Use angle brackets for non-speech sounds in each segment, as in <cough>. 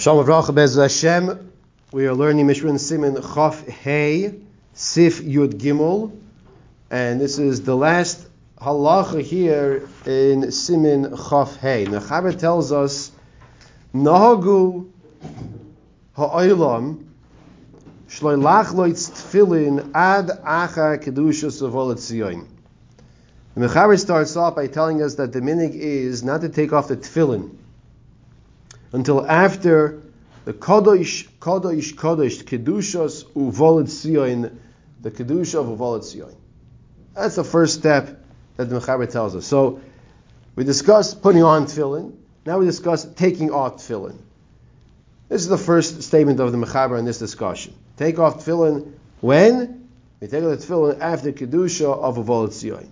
Shalom Avracha Bez Hashem. We are learning Mishrin Siman Chaf Hey Sif Yud Gimel, and this is the last halacha here in Siman Chaf Hey. Mechaber tells us Nahagu Ha'olam Shloilach Loitz Tfilin Ad Achar Kedushas Avolat Tzion. The Mechaber starts off by telling us that the minig is not to take off the tefillin until after the Kodosh, Kodosh, Kodosh, Kedushas Uvolet Sion, the Kedusha of Uvolet Sion. That's the first step that the Mechaber tells us. So we discussed putting on tefillin. Now we discuss taking off tefillin. This is the first statement of the Mechaber in this discussion. Take off tefillin when? We take off the tefillin after Kedusha of Uvolet Sion.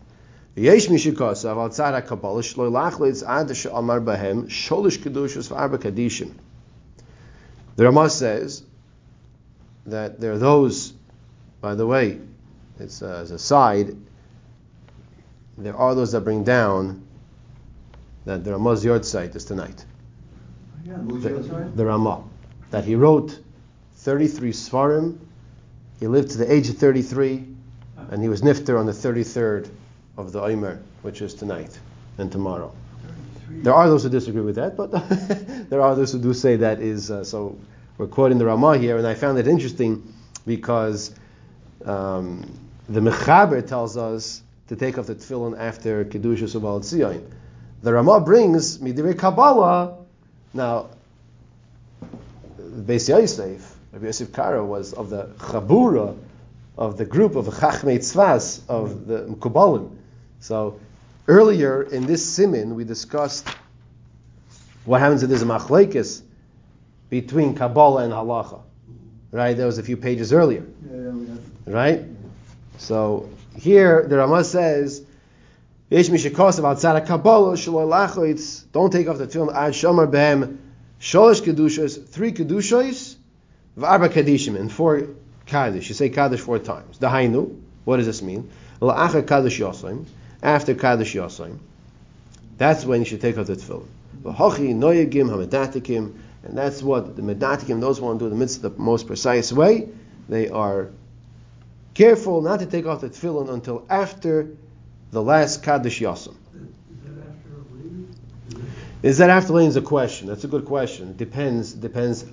Yesh mishikasav al tzara kabbalah shlo lachlitz ad she'amar bahem sholish kedushas v'arba kadishim. The Ramah says that there are those, by the way, it's uh, as a side, there are those that bring down that the Ramah's yard site is tonight. Yeah, The, the Ramah. That he wrote 33 Svarim, he lived to the age of 33, and he was nifter on the 33rd of the Omer, which is tonight and tomorrow. There are those who disagree with that, but <laughs> there are those who do say that is uh, so. We're quoting the Ramah here, and I found it interesting because um, the Mechaber tells us to take off the tefillin after Kedusha Subal Tzion. The Ramah brings Midirei Kabbalah. Now, Beis Yosef, Rabbi Yosef Karo, was of the Chabura, of the group of Chachmei Tzvas, of the Mkubalim. So earlier in this simin, we discussed what happens if there's a machlekes between Kabbalah and Halacha. Right? That was a few pages earlier. Yeah, yeah. Right? So here the Ramah says, Yesh mishakos about tzara Kabbalah shelo. Don't take off the tefillin ad shomer behem sholosh kedushas, three kedushos, v'arba kadishim, and four kaddish. You say kaddish four times. Dahainu. What does this mean? La'achar kaddish yosaim after Kaddish Yosayim, that's when you should take off the tefillin. V'hochi noyagim hamedatikim, and that's what the medatikim, those who want to do the mitzvah the most precise way, they are careful not to take off the tefillin until after the last Kaddish Yosam. Is that after lane is that after Lane is a question? That's a good question. It depends depends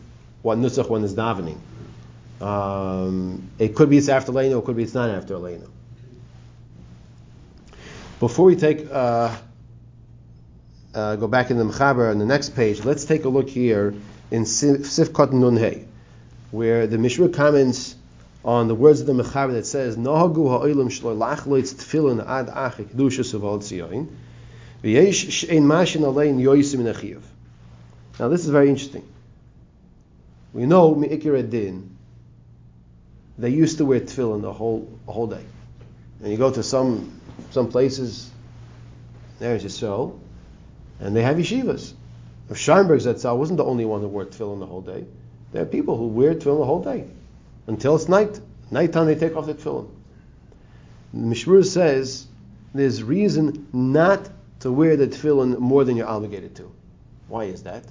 what nusach one is davening. Um, it could be it's after lane, it could be it's not after lane. Before we take uh, uh, go back in the Mechaber on the next page, let's take a look here in Sifkot Nunhei, where the Mishra comments on the words of the Mechaber that says Nohagu ha'olim shlo lachloitz tefillin ad achik kedusha savol tzion v'yesh she'en mashin alein yoisim in achiv. Now this is very interesting. We know Me'ikir Din, they used to wear tefillin the whole the whole day, and you go to some some places, there's Yisrael, and they have yeshivas. Scheinberg Zetzal wasn't the only one who wore tefillin the whole day. There are people who wear tefillin the whole day until it's night. Nighttime they take off the tefillin. Mishmur says there's reason not to wear the tefillin more than you're obligated to. Why is that?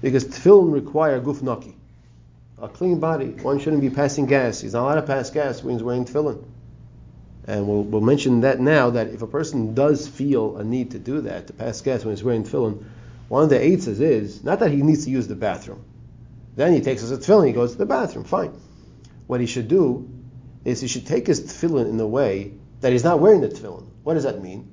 Because tefillin require guf naki, a clean body. One shouldn't be passing gas. He's not allowed to pass gas when he's wearing tefillin. And we'll, we'll, mention that now that if a person does feel a need to do that, to pass gas when he's wearing tefillin, one of the eitzes is not that he needs to use the bathroom. Then he takes his tefillin, he goes to the bathroom, fine. What he should do is he should take his tefillin in a way that he's not wearing the tefillin. What does that mean?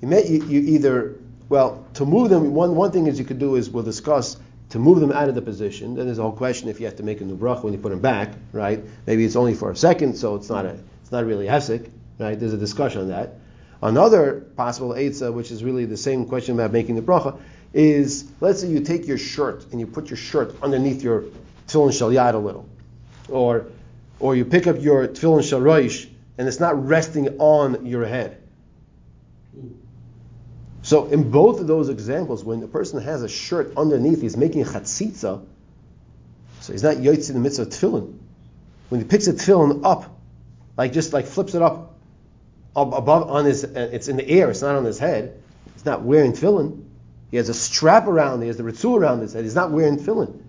You, may, you, you either, well, to move them, one, one thing is you could do is we'll discuss to move them out of the position. Then there's a whole question if you have to make a new brach when you put them back, right? Maybe it's only for a second, so it's not a it's not really hefsek, right? There's a discussion on that. Another possible eitzah, which is really the same question about making the bracha, is let's say you take your shirt and you put your shirt underneath your tefillin shalyad a little, or or you pick up your tefillin sharoish and it's not resting on your head. So in both of those examples, when a person has a shirt underneath, he's making chatzitza, so he's not yotzi in the midst of tefillin. When he picks a tefillin up like just like flips it up, above on his, uh, it's in the air, it's not on his head. He's not wearing tefillin. He has a strap around, he has the ritzul around his head. He's not wearing tefillin.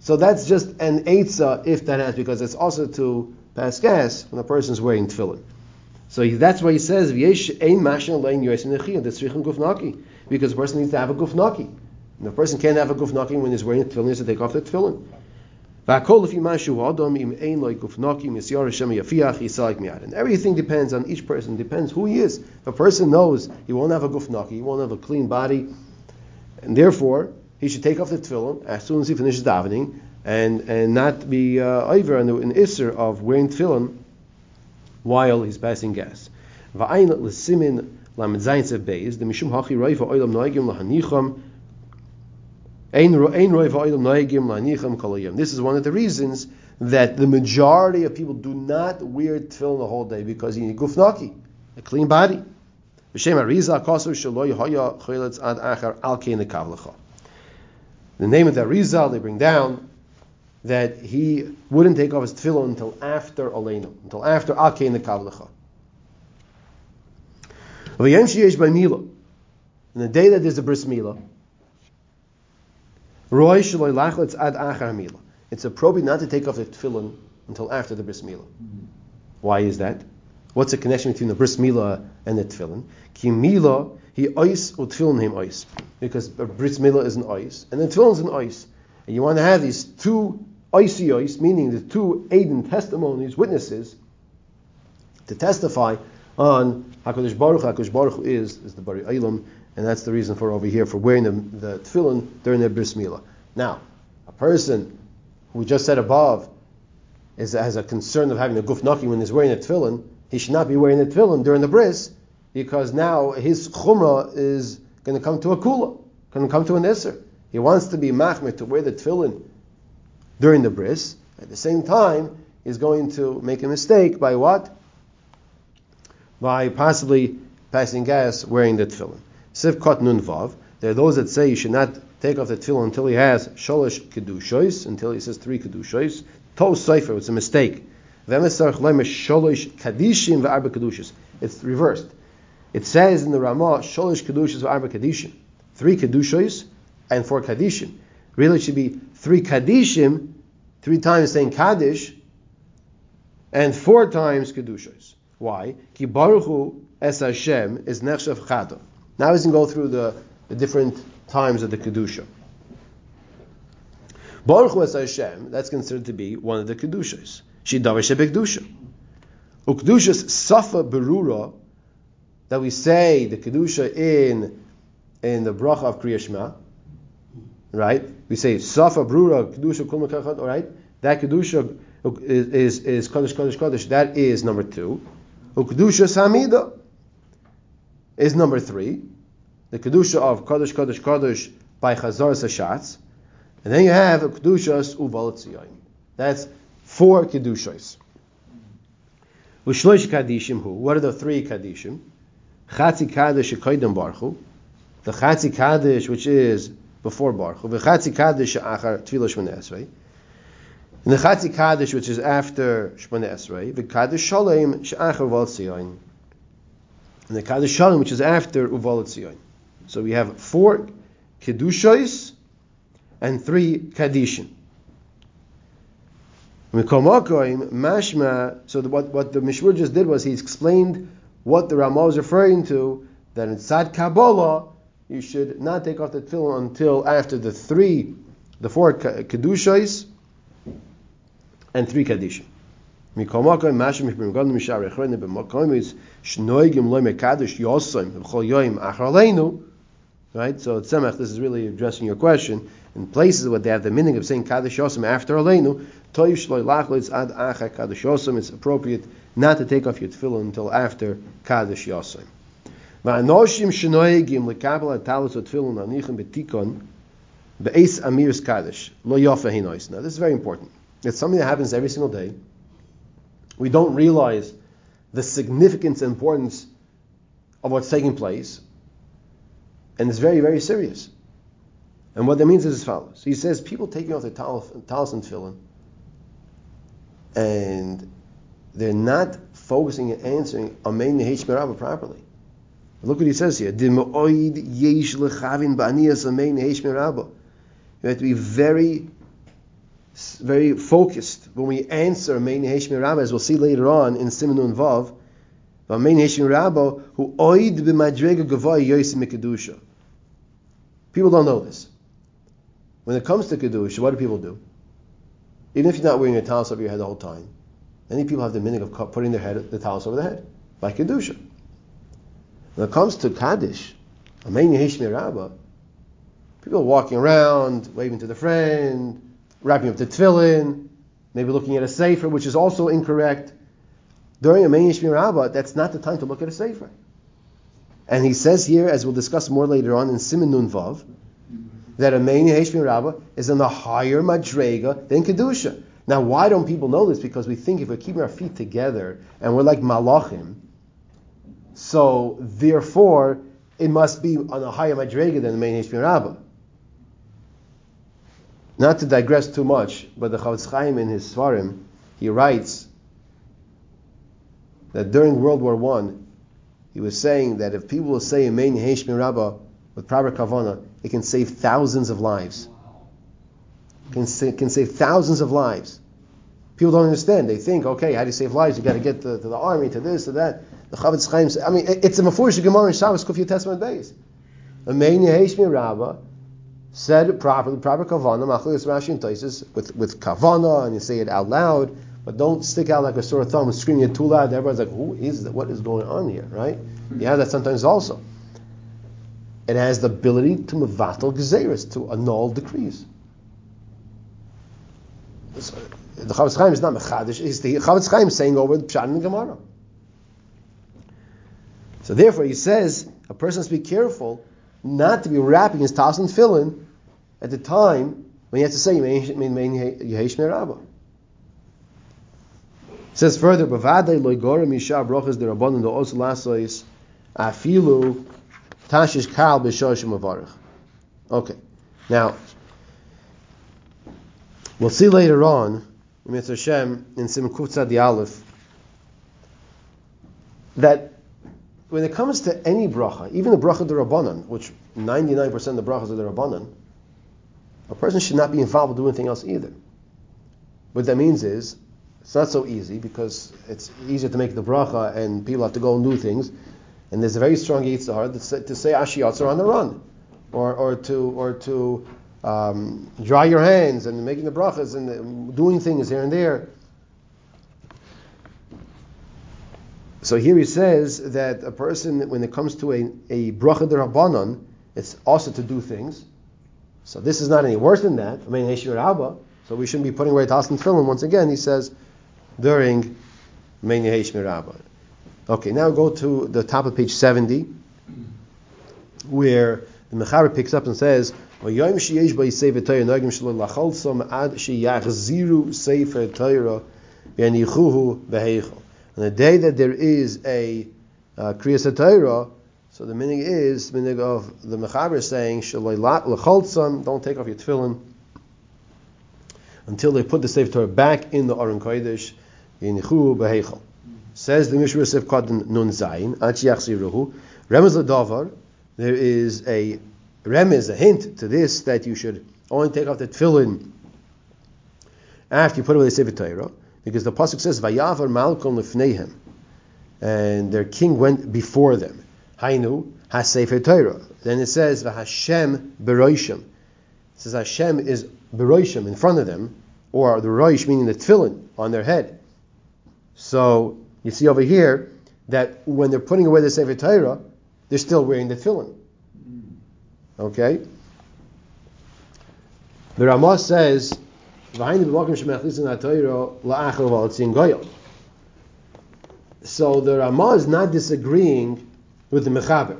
So that's just an eitzah if that has, because it's also to pass gas when a person's wearing tefillin. So that's why he says, because the person needs to have a gufnaki. And the person can't have a gufnaki when he's wearing tefillin. He has to take off the tefillin. And everything depends on each person. Depends who he is. If a person knows he won't have a gufnaki, he won't have a clean body, and therefore he should take off the tefillin as soon as he finishes davening, and and not be uh, over the in isser of wearing tefillin while he's passing gas. The mishum hachi ein ro- ein roi va'olam noigim lahanicham kolayim. This is one of the reasons that the majority of people do not wear tefillin the whole day because you need gufnaki, a clean body. The name of the Arizal they bring down that he wouldn't take off his tefillin until after Aleinu, until after Al Kein Kavlecha. In the day that there's a bris Mila, Roy Shaloi Lachletz Ad Achar Mila. It's appropriate not to take off the tefillin until after the bris Mila. Why is that? What's the connection between the bris milah and the tefillin? Ki milah he or tefillin him ice because bris milah is an ice and the tefillin is an ice, and you want to have these two icy ice, meaning the two Aiden testimonies, witnesses, to testify on Hakadosh Baruch. Hakadosh Baruch is is the Bari Eilam, and that's the reason for over here for wearing the, the tefillin during their bris milah. Now, a person who just said above is has a concern of having a guf naki when he's wearing a tefillin, he should not be wearing the tefillin during the bris because now his chumrah is going to come to a kula, going to come to an isser. He wants to be machmir to wear the tefillin during the bris. At the same time, he's going to make a mistake by what? By possibly passing gas wearing the tefillin. Sivkot nun vav. There are those that say you should not take off the tefillin until he has sholosh kedushois, until he says three kedushois. Tos sefer, it's a mistake. It's reversed. It says in the Ramah sholosh kedushas ve'arba kadishim, three kedushois and four kadishim. Really, it should be three kadishim, three times saying kaddish, and four times kedushos. Why? Ki baruch hu es Hashem is nechshav chado. Now we can go through the, the different times of the kedusha. Baruch hu Hashem, that's considered to be one of the kedushos. Shidavar shebekdusha. Ukdushas safa berura, that we say the kedusha in in the bracha of Kriya Shema, right? We say safa berura kedusha kol mekachad, all right? That kedusha is is, is kodesh kodesh kodesh. That is number two. Ukdusha samida is number three. The kedusha of kodesh kodesh kodesh by Chazar Sashatz, and then you have a kedushas uvalatzion. That's four kedushas. Ushloish kadishim hu. What are the three kadishim? Chatzi kadosh shekoidem barchu. The chatzi kadosh which is before barchu. The chatzi kadosh achar tefillah shmona esrei. And the chatzi kadosh which is after shmona esrei. The kadosh shalom sheachar uvalatzion. And the Kaddish shalom which is after uvalatzion. So we have four kedushas and three kadishim. So the, what what the Mishmur just did was he explained what the Ramah is referring to. That in Sad Kabbalah you should not take off the tefillin until after the three, the four kedushas and three kadishim. Mashim is shnoigim loy mekadosh yosim b'chol yoim achraleinu. Right, so Tzemach, this is really addressing your question. In places where they have the meaning of saying Kaddish Yosem after Aleinu, Toiv Shloi Lachlitz Ad Acha Kaddish Yosem, it's appropriate not to take off your tefillin until after Kaddish Yosem. Va'anoshim shenoegim lekabel atalos o tefillin anichem betikon be'es amir's Kaddish, lo yofa. Now this is very important. It's something that happens every single day. We don't realize the significance and importance of what's taking place, and it's very, very serious. And what that means is as follows. He says people taking off their talis and tefillin, and they're not focusing and answering Amen Nehesh Merabah properly. Look what he says here. You have to be very very focused when we answer Mein Heshmi Rabba, as we'll see later on in Simonun Vav. Mein Heshmi Rabba, who oid b'madrega gavoy. People don't know this. When it comes to kedusha, what do people do? Even if you're not wearing a towel over your head the whole time, many people have the meaning of putting their head, the towels over their head, like kedusha. When it comes to kaddish, Amen Yehishmi Rabbah, people are walking around, waving to the friend, wrapping up the tefillin, maybe looking at a sefer, which is also incorrect. During Amen Yehishmi Rabbah, that's not the time to look at a sefer. And he says here, as we'll discuss more later on in Simon Nun Vav, that Amen Yehishmi Rabbah is in the higher madrega than kedusha. Now, why don't people know this? Because we think if we're keeping our feet together and we're like malachim, so therefore it must be on a higher madrega than the main Rabbah. Not to digress too much, but the Chavetz Chaim in his Svarim, he writes that during World War One, he was saying that if people will say a main Hishmi Rabbah with proper kavana, it can save thousands of lives. Can, sa- can save thousands of lives. People don't understand. They think, okay, how do you save lives? You got to get to, to the army, to this, to that. The Chavetz Chaim, I mean, it's a Mefurish Gemara in Shabbos Kufya Testament base. A main Yeheshmi Rabbah said properly, proper kavana, Machlis Rashi and Taisis, with, with kavana, and you say it out loud, but don't stick out like a sore thumb and screaming it too loud. Everyone's like, who is that? What is going on here, right? Mm-hmm. You have that sometimes also. It has the ability to mevatel gezeres, to annul decrees. So, the Chavetz Chaim is not mechadish. It's the Chavetz Chaim saying over the Pshat the Gemara. So therefore, he says a person must be careful not to be wrapping his talis and tefillin at the time when he has to say Yehesh Merabah. It says further, "Bavadei loigora misha brachas derabbanon do'os lasois afilu tashish kal b'shoshim avarich." Okay, now we'll see later on, Mitzvah Hashem, in Sim Kuftzad the Aleph, that when it comes to any bracha, even the bracha derabbanon, which 99% of the brachas are derabbanon, a person should not be involved with doing anything else either. What that means is, it's not so easy because it's easier to make the bracha and people have to go and do things. And there's a very strong yitzhar to say, to are on the run, or, or to or to um, dry your hands and making the brachas and doing things here and there. So here he says that a person, when it comes to a, a bracha derabanan, it's also to do things. So this is not any worse than that. I mean, Heshir Abba. So we shouldn't be putting away Tas and Tefillin. Once again, he says during Mein Heshir Abba. Okay, now go to the top of page 70, where the Mechaber picks up and says, "V'yom sheyesh ba yisev etayra nagim shelo lacholsom ad sefer Torah v'yanichuhu beheichel." On the day that there is a uh, Kriyas Torah, so the meaning is the meaning of the Mechaber saying "Shaloi lacholsom," don't take off your tefillin until they put the Sefer Torah back in the Aron Kodesh v'yanichuhu beheichel. Says the Mishra Sif Kodin Nun Zayin, Achi Yachziruhu, Remez Ladavar, there is a remez, a hint to this that you should only take off the tefillin after you put away the Sefer Torah, because the pasuk says Vayavar Malkom Lefnehem, and their king went before them. Hainu has Sefer Torah. Then it says Vahashem Beroishim. It says Hashem is Beroishim in front of them, or the Roish meaning the tefillin on their head. So you see over here that when they're putting away the Sefer Torah, they're still wearing the tefillin. Mm. Okay? The Ramah says, so the Ramah is not disagreeing with the Mechaber.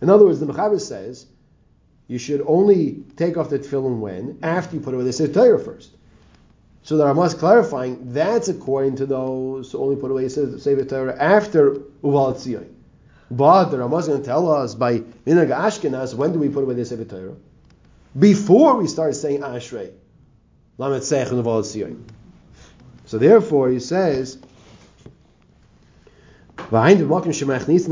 In other words, the Mechaber says you should only take off the tefillin when? After you put away the Sefer Torah first. So the Ramah is clarifying that's according to those who only put away Sefer Torah after Uval Tzion. But the Ramah is going to tell us by Minag Ashkenaz when do we put away the Sefer Torah? Before we start saying Ashrei. So therefore he says shemachnisim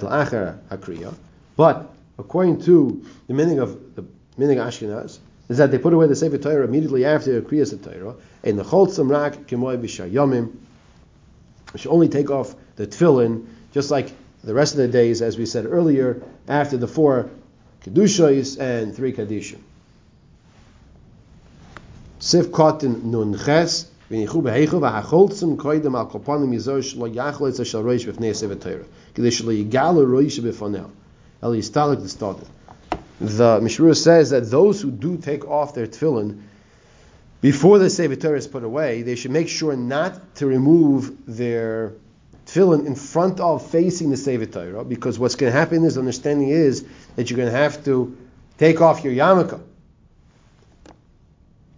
la'achar. But according to the meaning of the meaning of Ashkenaz, is that they put away the Sefer Torah immediately after the Kriyas Torah, and the Cholzam Rak Kemoy B'Shayomim, should only take off the tefillin, just like the rest of the days, as we said earlier, after the four Kedushos and three Kadishim. Sif Kotin Nun Ches. The Mishra says that those who do take off their tefillin before the Sefer Torah is put away, they should make sure not to remove their tefillin in front of facing the Sefer Torah, because what's going to happen is, understanding is that you're going to have to take off your yarmulke.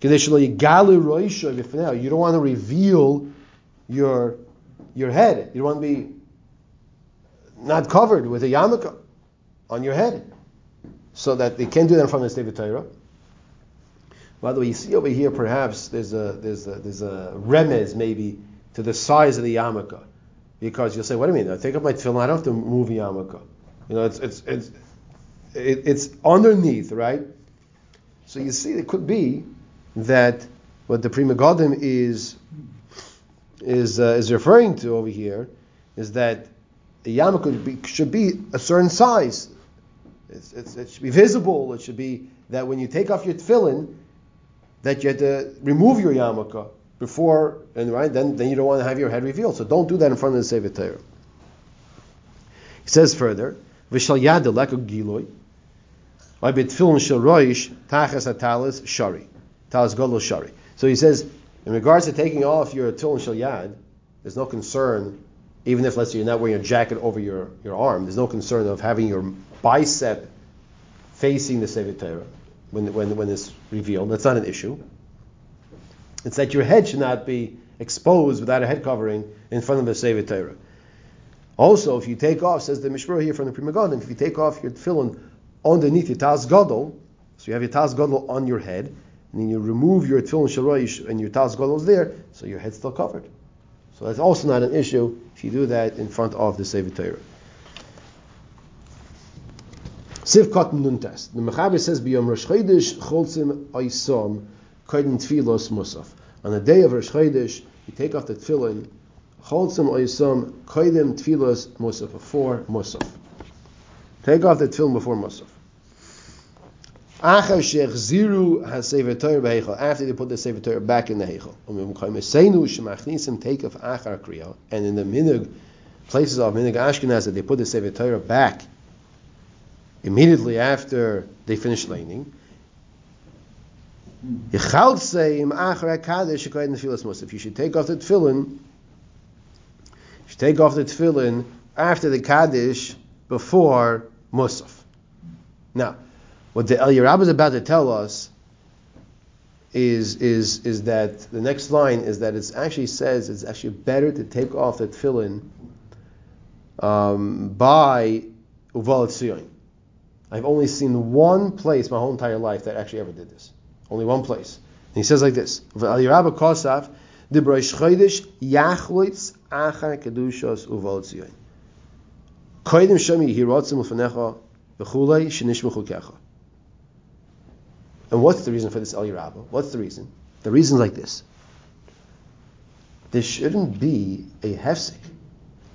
You don't want to reveal your your head. You don't want to be not covered with a yarmulke on your head, so that they can't do that in front of the Sefer Torah. By the way, you see over here, perhaps there's a there's a there's a remez maybe to the size of the yarmulke, because you'll say, "What do you mean? I take off my tefillin, I don't have to move yarmulke." You know, it's it's it's it, it's underneath, right? So you see, it could be that what the Pri Megadim is is uh, is referring to over here is that the yarmulke should be a certain size. It's, it's, it should be visible. It should be that when you take off your tefillin, that you have to remove your yarmulke before, and right then, then you don't want to have your head revealed. So don't do that in front of the Sefer Torah. He says further, "V'shal yad giloy, by betfilin shel roish tachas atalis shari, talis golo shari." So he says, in regards to taking off your tefillin shel yad, there's no concern, even if let's say you're not wearing a jacket over your, your arm, there's no concern of having your bicep facing the Sefer Torah when, when, when it's revealed. That's not an issue. It's that your head should not be exposed without a head covering in front of the Sefer Torah. Also, if you take off, says the Mishmur here from the Pri Megadim, if you take off your tefillin underneath your Taz Gadol, so you have your Taz Gadol on your head, and then you remove your tefillin sharoish and your Taz Gadol is there, so your head's still covered. So that's also not an issue if you do that in front of the Sefer Torah. Sivkot Nuntas. The Mechaber says, B'yom Rosh Chodesh Cholzim Oisom Koiden Tfilos Musaf. On the day of Rosh Chodesh, you take off the tefillin, Cholzim Oisom Koiden Tfilos Musaf, before Musaf. Take off the tefillin before Musaf. After they put the Sefer Torah back in the Heichel. Take off Achar Kriya. And in the Minig, places of Minig Ashkenaz, they put the Sefer Torah back immediately after they finish laning. If you should take off the tefillin, you should take off the tefillin after the kaddish before musaf. Now, what the El Yerab is about to tell us is, is, is that the next line is that it actually says it's actually better to take off the tefillin um, by Uval Tzion. I've only seen one place my whole entire life that actually ever did this. Only one place. And he says like this: Al Yerab Kosaf, Dibroish Chodesh Yachlitz Achar Kedushos Uval Tzion. Koidim Shemi Hirotzim Ufanecha V'chulei Shenishmuchu Kecha. And what's the reason for this El Yerabba? What's the reason? The reason is like this. There shouldn't be a hefsek.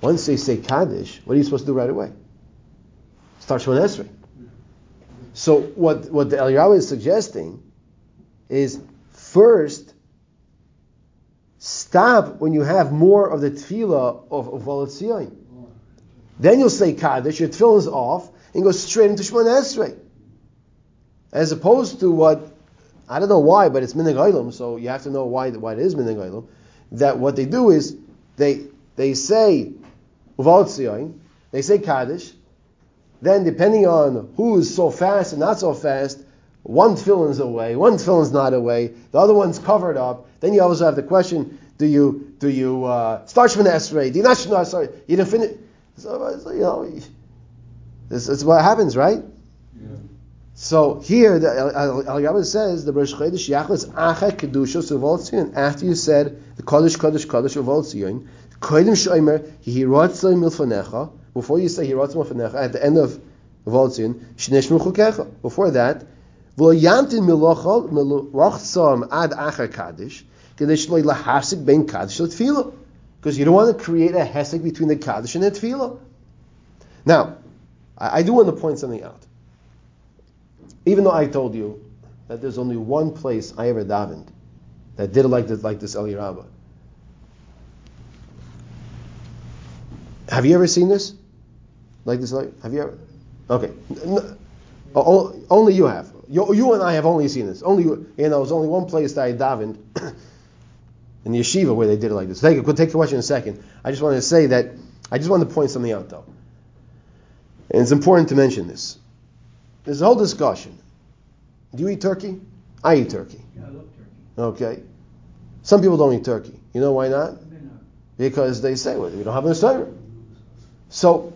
Once they say Kaddish, what are you supposed to do right away? Start Shemon Esrei. So what, what the El Yerabba is suggesting is first stop when you have more of the tefillah of, of Volatzion. Then you'll say Kaddish, your tefillah is off, and go straight into Shemon Esrei. As opposed to what, I don't know why, but it's Olam, so you have to know why, why it is Olam, that what they do is, they, they say Uval they say Kaddish, then depending on who is so fast and not so fast, one tefillin's away, one tefillin's not away, the other one's covered up. Then you also have the question: Do you do you uh, start from the Esrei? Do you not? No, sorry, you didn't finish. So, so you know, this is what happens, right? Yeah. So here, the Al Yabba says the Rosh Chodesh Yachlis Acha Kedusha Suvol Tzion. After you said the Kodesh Kodesh Kodesh Suvol Tzion, Kodim Shomer Hihirotzay Milfanecha. Before you say Hirotzay Milfanecha, at the end of Voltzion, Shneshmu Chukecha. Before that, Melachtzam ad achar kaddish. Because you don't want to create a hesek between the kaddish and the tefillah. Now, I, I do want to point something out. Even though I told you that there's only one place I ever davened that did like this, like this El Yerabah. Have you ever seen this? Like this? Like, have you ever? Okay. No, only you have. You, you, and I have only seen this. Only you, you know, there's only one place that I davened <coughs> in the yeshiva where they did it like this. Take, we'll take the question in a second. I just wanted to say that I just wanted to point something out though, and it's important to mention this. There's a whole discussion. Do you eat turkey? I eat turkey. Yeah, I love turkey. Okay. Some people don't eat turkey. You know why not? Because they say, well, we don't have a Torah. So,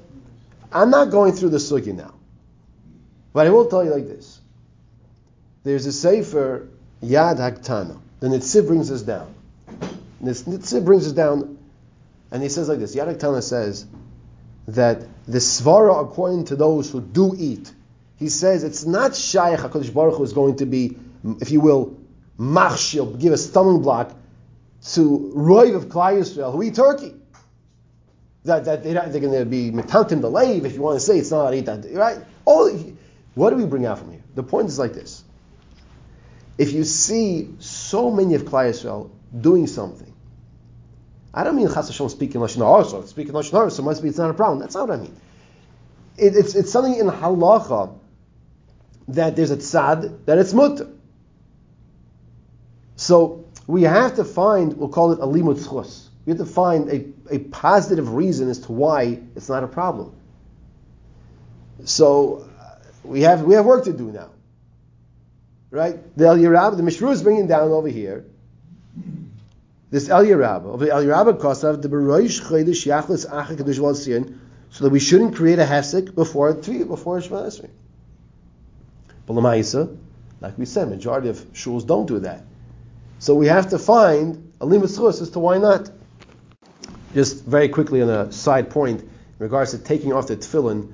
I'm not going through the sugi now. But I will tell you like this. There's a sefer, Yad Haktana. The Nitziv brings us down. This Nitziv brings us down, and he says like this. Yad Haktana says that the svara, according to those who do eat, he says it's not Shaykh HaKadosh Baruch Hu is going to be, if you will, machshil, give a stumbling block to Roiv of Klai Yisrael who eat turkey. That, that they're, they're going to be metantim lave if you want to say it's not eat that, right? All, what do we bring out from here? The point is like this. If you see so many of Klai Yisrael doing something, I don't mean Chas Hashem speaking Lashon Hara, so speaking Lashon Hara, so must be it's not a problem. That's not what I mean. It, it's, it's something in halacha that there's a tzad, that it's mutter. So we have to find, we'll call it a limut schus. We have to find a, a positive reason as to why it's not a problem. So we have we have work to do now. Right? The El Yerab, the Mishru is bringing down over here. This El Yerab, the El Yerab Kosav, the Beroish Chodesh Yachlis Acha Kedush so that we shouldn't create a hefsek before before Shema Esrei. But Lamaisa, like we said, majority of shuls don't do that. So we have to find a limit source as to why not. Just very quickly on a side point in regards to taking off the tefillin,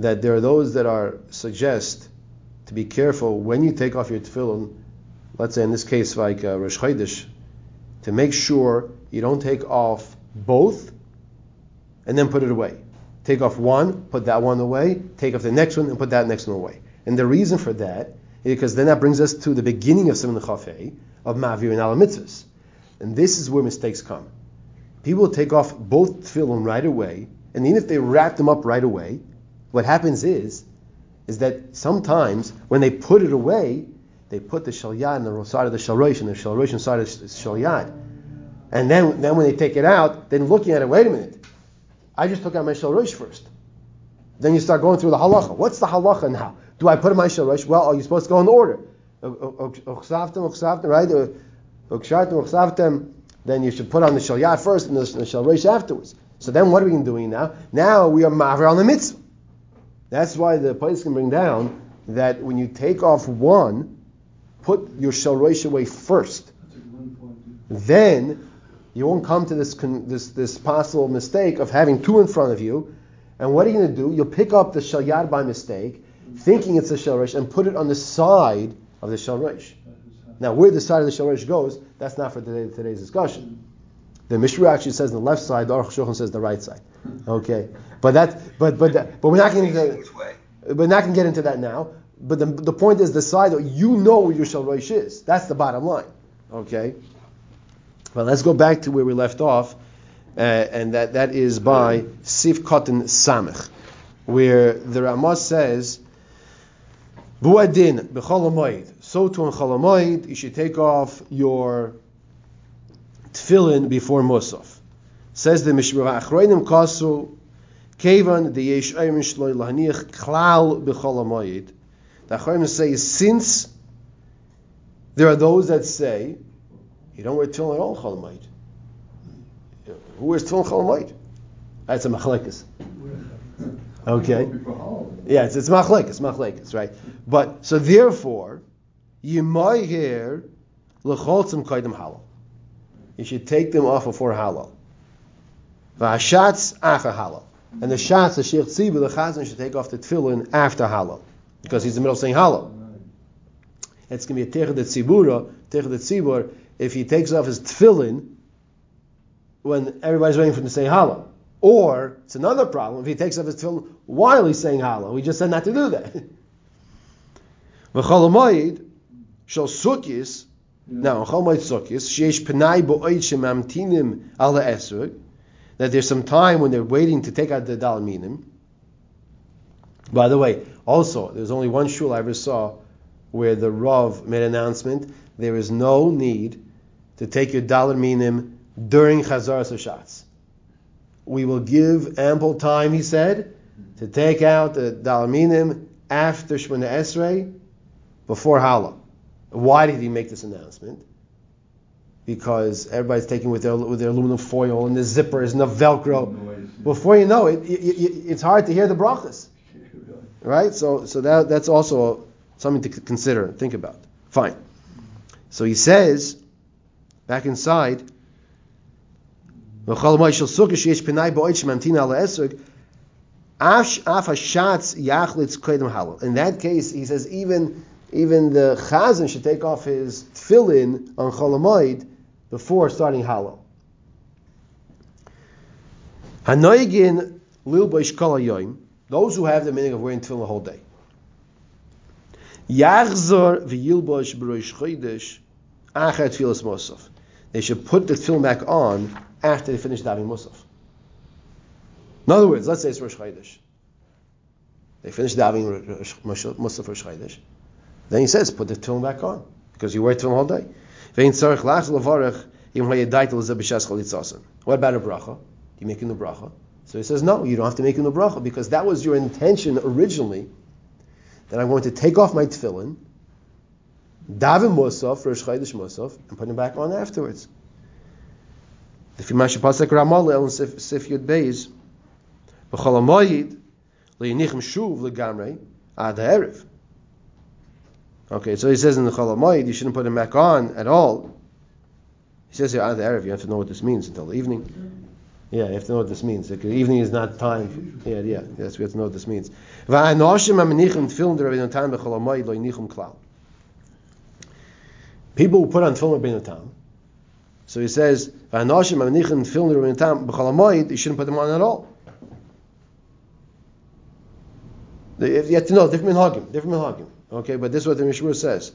that there are those that are suggest to be careful when you take off your tefillin. Let's say in this case like uh, Rosh Chodesh, to make sure you don't take off both and then put it away. Take off one, put that one away. Take off the next one and put that next one away. And the reason for that is because then that brings us to the beginning of Simon Chafei of Mavir and Ala Mitzvahs. And this is where mistakes come. People take off both tefillin right away, and even if they wrap them up right away, what happens is, is that sometimes when they put it away, they put the shalyad on the side of the shalrosh and the shalrosh side of the shalyad. And then, then when they take it out, then looking at it, wait a minute, I just took out my shalrosh first. Then you start going through the halacha. What's the halacha now? Do I put in my shalrosh? Well, are you supposed to go in order? right? Then you should put on the shalyat first and the, the shalrosh afterwards. So then what are we doing now? Now we are maver on the mitzvah. That's why the place can bring down that when you take off one, put your shalrosh away first. Then you won't come to this, this, this possible mistake of having two in front of you. And what are you going to do? You'll pick up the shalyat by mistake, thinking it's a shalrosh, and put it on the side of the shalrosh. Now, where the side of the shalrosh goes, that's not for today, today's discussion. The Mishra actually says the left side, the Aruch Shulchan says the right side. Okay, but that, but but but we're not going to get, we're not going to get into that now. But the, the point is the side that you know where your shalrosh is. That's the bottom line. Okay. Well, let's go back to where we left off, uh, and that, that is by Sif Cotton Samech, where the Ramah says Buadin b'cholamoid. So to in cholamoid, you should take off your tefillin before musaf. Says the Mishmar Achroinim Kasu Kevan the Yesh Ayrim Shloi Lahaniach Klal b'cholamoid. The Achroinim say since there are those that say you don't wear tefillin at all cholamoid. Who wears tefillin cholamoid? That's a machlekes. Okay. Yeah, it's, it's machlek, it's machlek, right. But so therefore, you might hear lecholtzim kaidim halal. You should take them off before halal. V'ashatz acha halal. And the shots, the sheikh tzibur, the chazan should take off the tefillin after halal, because he's in the middle of saying halal. It's going to be a teched tzibura, teched tzibur, if he takes off his tefillin when everybody's waiting for him to say halal. Or it's another problem if he takes off his tefillin while he's saying halal. We just said not to do that. <laughs> V'chol shall sukkis. Now, chol moed sukkis sheish penai bo'oid shemamtinim ala esrog. That there's some time when they're waiting to take out the dal minim. By the way, also there's only one shul I ever saw where the Rav made an announcement. There is no need to take your dollar minim during Chazaras Hashatz. We will give ample time, he said, to take out the dollar minim after Shemona Esrei, before Hala. Why did he make this announcement? Because everybody's taking with their with their aluminum foil and the zippers and the Velcro. Before you know it, it, it it's hard to hear the brachas, <laughs> right? So so that that's also something to consider, and think about. Fine. So he says, back inside, in that case, he says even even the chazan should take off his tefillin on cholamoid before starting halal. Hanoigin lil yoim. Those who have the meaning of wearing tefillin the whole day. Yachzor v'yilbosh b'rosh chodesh acher tefillas mosaf. They should put the tefillin back on after they finish davening musaf. In other words, let's say it's Rosh Chodesh. They finish davening musaf Rosh Chodesh. Then he says, put the tefillin back on because you wear tefillin all day. What about a bracha? Do You making the bracha? So he says, no, you don't have to make a new bracha because that was your intention originally. That I'm going to take off my tefillin, daven musaf, Rosh Chodesh musaf, and put them back on afterwards. The Fimash Pasek Ramal El Sif Yud Beis, B'chol HaMoyid, Le'yinichem Shuv Le'gamrei, Ad HaErev. Okay, so he says in the Cholamoid, you shouldn't put him back on at all. He says here, Ad Erev, you have to know what this means until the evening. Yeah, you have to know what this means. The evening is not time. Yeah, yeah, yes, we have to know what this means. People who put on tefillin bin tam. So he says, you shouldn't put them on at all. You have to know different minhagim, different minhagim. Okay, but this is what the Mishmur says.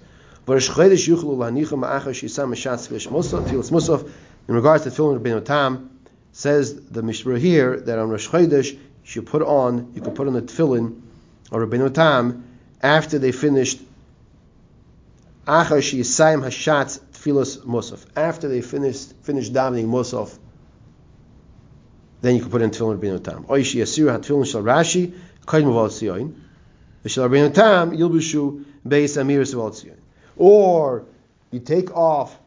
In regards to filling Rabbeinu Tam, says the Mishmur here that on Rosh Chodesh you put on, you can put on the tefillin or Rabbeinu Tam after they finished. After they finished finished davening Musaf, then you can put in tefillin Rabbeinu Tam. Oishi Yasir HaTfillin Shal Rashi Or you take off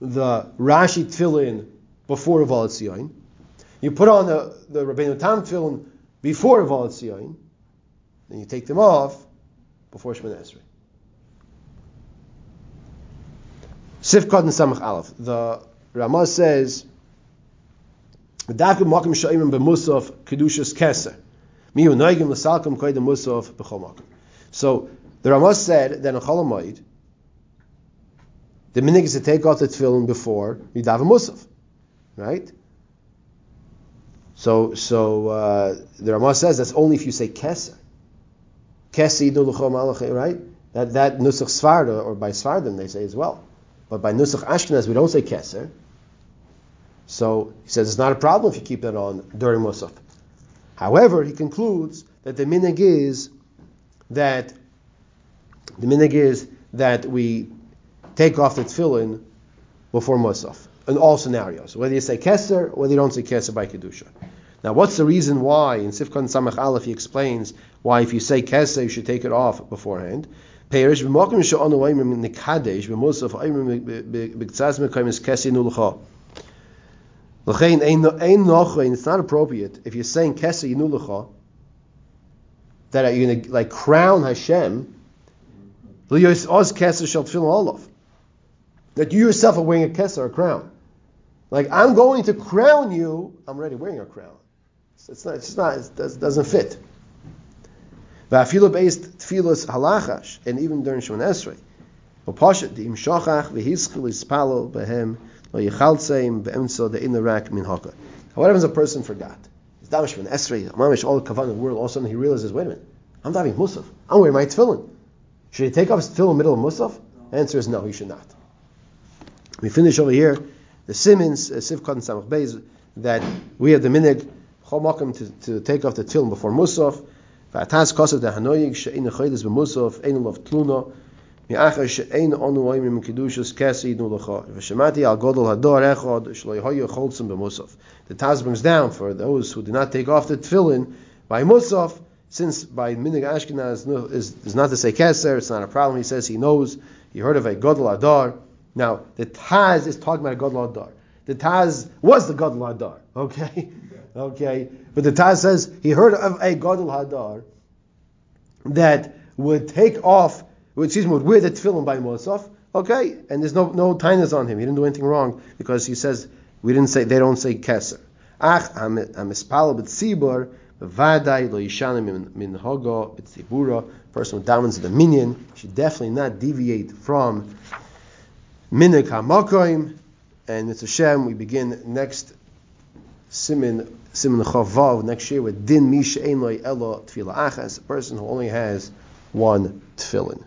the Rashi tefillin before Valat You put on the, the Rabbeinu Tam tefillin before Valat Then you take them off before Shemon Esrei. Sifkot and Samach Aleph. The Ramah says, "Dafka makim shayim b'musaf kedushas keser." So the Ramah said that in Cholamoid, the minig is to take off the tefillin before you daven musaf, right? So, so uh, the Ramah says that's only if you say keser. Keser yidu right? That that nusach svarda or by svardim they say as well, but by nusach ashkenaz we don't say keser. So he says it's not a problem if you keep that on during musaf. However, he concludes that the minig is that the minig is that we take off the tefillin before musaf in all scenarios, whether you say keser or whether you don't say keser by kedusha. Now, what's the reason why in Sifkon Samach Aleph he explains why if you say keser you should take it off beforehand? Perish is. It's not appropriate if you're saying Kesa Yinulecha that you're going to like crown Hashem. That you yourself are wearing a Kesa, a crown. Like I'm going to crown you. I'm already wearing a crown. It's not. It's not. It does, doesn't fit. Based tefillas halachash, and even during Shemon Esrei. Upashat the imshachach v'hischil ispalo behem What happens a person forgot? He's damish from Esrei, mamish all the kavan in the world. All of a sudden he realizes, wait a minute, I'm daving musaf. I'm wearing my tefillin. Should he take off his tefillin in the middle of musaf? Answer is no, he should not. We finish over here the Simmons, uh, Sivkot and Samach Beis, that we have the minig chomakim to, to take off the tefillin before musaf. V'atas kosav de hanoyig she'in chodesh b'musaf ein lov tluna מאחר שאין אנו אומרים מקידושס כסי ייתנו לך. ושמעתי על גודל הדור אחד שלא יהיו חולצים במוסף. The Taz brings down for those who do not take off the tefillin by musaf, since by minig Ashkenaz no, is, is not to say keser, it's not a problem. He says he knows, he heard of a Godel Adar. Now, the Taz is talking about a Godel Adar. The Taz was the Godel Adar, <laughs> okay? Okay? But the Taz says he heard of a Godel Hadar that would take off, would, excuse me, would the tefillin by Musaf, okay? And there's no, no tinus on him. He didn't do anything wrong because he says, we didn't say, they don't say keser. Ach, amispal b'tzibur, v'vadai lo yishanim min hogo b'tzibura, person who dammens the minyan, should definitely not deviate from minik hamakoim, and it's Hashem, we begin next simin, simin chavav, next year with din mish ein elo tefillah achas, a person who only has one tefillin.